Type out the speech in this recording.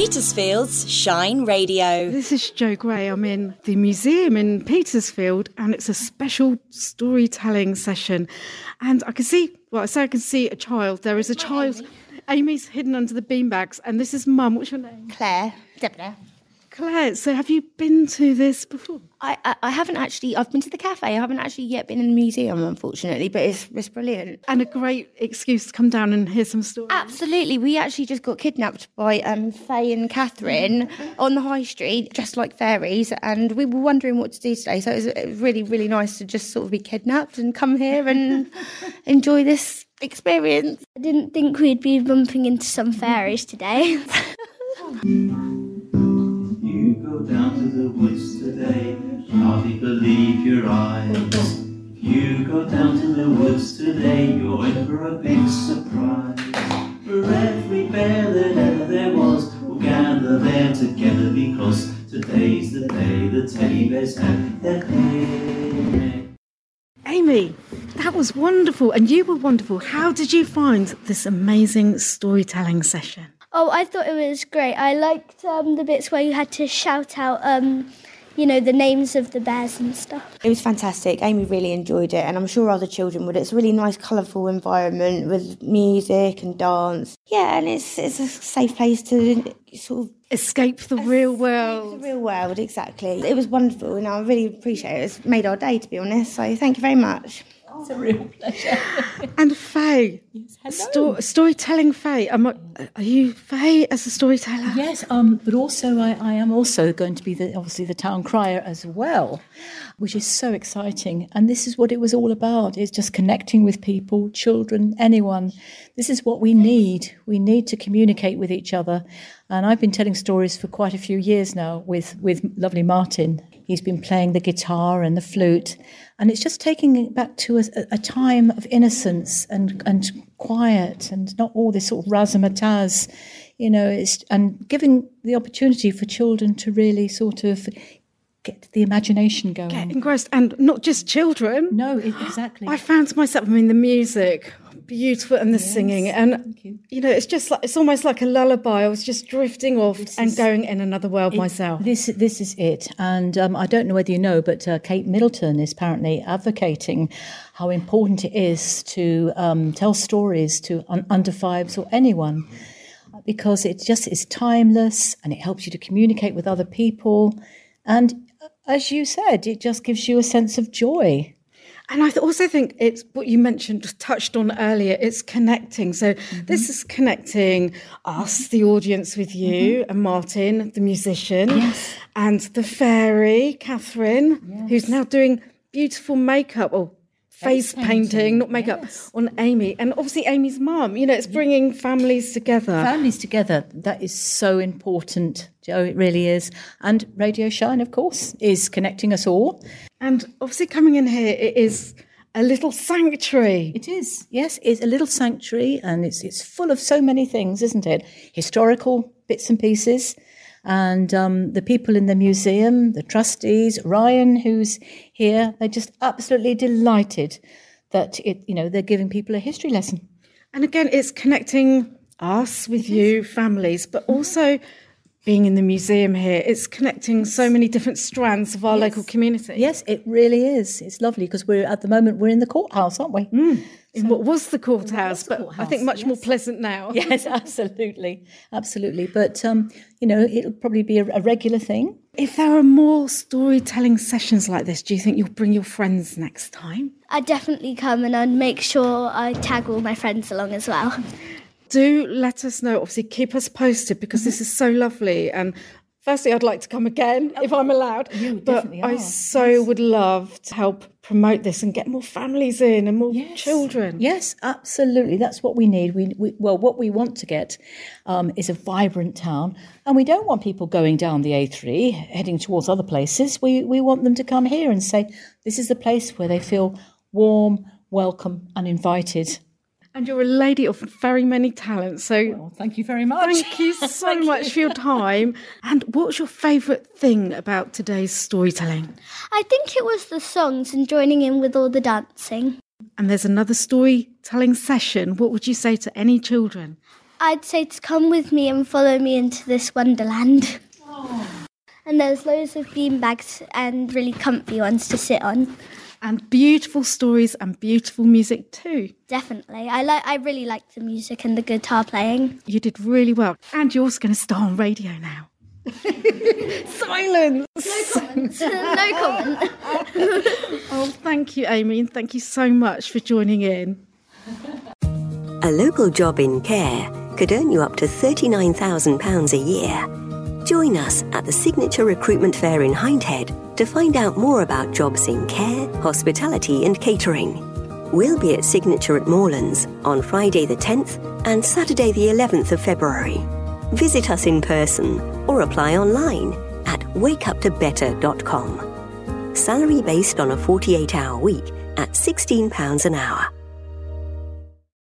Petersfield's Shine Radio. This is Joe Gray. I'm in the museum in Petersfield and it's a special storytelling session. And I can see, well, I say I can see a child. There is a child. Amy's hidden under the beanbags, and this is Mum. What's your name? Claire, Deborah. Claire. So, have you been to this before? I, I, I haven't actually. I've been to the cafe. I haven't actually yet been in the museum, unfortunately. But it's it's brilliant. And a great excuse to come down and hear some stories. Absolutely. We actually just got kidnapped by um, Faye and Catherine on the high street, dressed like fairies, and we were wondering what to do today. So it was, it was really really nice to just sort of be kidnapped and come here and enjoy this experience. I didn't think we'd be bumping into some fairies today. Down to the woods today, hardly believe your eyes. If You go down to the woods today, you're in for a big surprise. For every bear that ever there was will gather there together because today's the day the teddy bears have their picnic. Amy, that was wonderful. And you were wonderful. How did you find this amazing storytelling session? Oh, I thought it was great. I liked um, the bits where you had to shout out, um, you know, the names of the bears and stuff. It was fantastic. Amy really enjoyed it, and I'm sure other children would. It's a really nice, colourful environment with music and dance. Yeah, and it's it's a safe place to sort of Escape the real world. the real world. Exactly. It was wonderful, and I really appreciate it. It's made our day, to be honest. So thank you very much. It's a real pleasure. And Faye, sto- storytelling Faye. Am I, are you Faye as a storyteller? Yes, um, but also I, I am also going to be the, obviously the town crier as well, which is so exciting. And this is what it was all about: is just connecting with people, children, anyone. This is what we need. We need to communicate with each other. And I've been telling stories for quite a few years now with with lovely Martin. He's been playing the guitar and the flute, and it's just taking it back to a, a time of innocence and and quiet and not all this sort of razzmatazz, you know. It's and giving the opportunity for children to really sort of get the imagination going. Get engrossed, and not just children. no, exactly. I found myself. I mean, the music, beautiful, and the singing, and you. know, it's just like it's almost like a lullaby. I was just drifting off and going in another world myself. This this is it, and um, I don't know whether you know, but uh, Kate Middleton is apparently advocating how important it is to um, tell stories to un- under fives or anyone, because it just is timeless and it helps you to communicate with other people, and uh, as you said, it just gives you a sense of joy. And I also think it's what you mentioned, just touched on earlier. It's connecting. So mm-hmm. this is connecting us, the audience, with you mm-hmm. and Martin, the musician, and the fairy, Catherine, who's now doing beautiful makeup or face, painting, painting, not makeup, yes. on Amy, and obviously Amy's mum. You know, it's bringing families together. Families together, that is so important, Joe, it really is. And Radio Shine, of course, is connecting us all. And obviously, coming in here, it is a little sanctuary. It is, yes, it's a little sanctuary and it's, it's full of so many things, isn't it? Historical bits and pieces. And um, the people in the museum, the trustees, Ryan, who's here, they're just absolutely delighted that it, you know, they're giving people a history lesson. And again, it's connecting us with you, families, but also being in the museum here, it's connecting so many different strands of our local community. Yes, it really is. It's lovely because we're at the moment we're in the courthouse, aren't we? In what was the courthouse, but I think much more pleasant now. Yes, absolutely, absolutely. But um, you know, it'll probably be a, a regular thing. If there are more storytelling sessions like this, do you think you'll bring your friends next time? I'd definitely come and I'd make sure I tag all my friends along as well. Do let us know. Obviously, keep us posted because this is so lovely. And firstly, I'd like to come again if I'm allowed. You but I so would love to help promote this and get more families in and more children. Yes, absolutely. That's what we need. We, we well, what we want to get um, is a vibrant town, and we don't want people going down the A3 heading towards other places. We we want them to come here and say this is the place where they feel warm, welcome, and invited. And you're a lady of very many talents. So Well, thank you very much. Thank you so much for your time. And what's your favourite thing about today's storytelling? I think it was the songs and joining in with all the dancing. And there's another storytelling session. What would you say to any children? I'd say to come with me and follow me into this wonderland. Oh. And there's loads of beanbags and really comfy ones to sit on. And beautiful stories and beautiful music too. Definitely. I like I really like the music and the guitar playing. You did really well. And you're also going to star on radio now. Silence. no comment. Oh, thank you, Amy, and thank you so much for joining in. A local job in care could earn you up to £39,000 a year. Join us at the Signature Recruitment Fair in Hindhead to find out more about jobs in care, hospitality, and catering. We'll be at Signature at Moorlands on Friday the 10th and Saturday the 11th of February. Visit us in person or apply online at wakeuptobetter.com. Salary based on a 48 hour week at £16 an hour.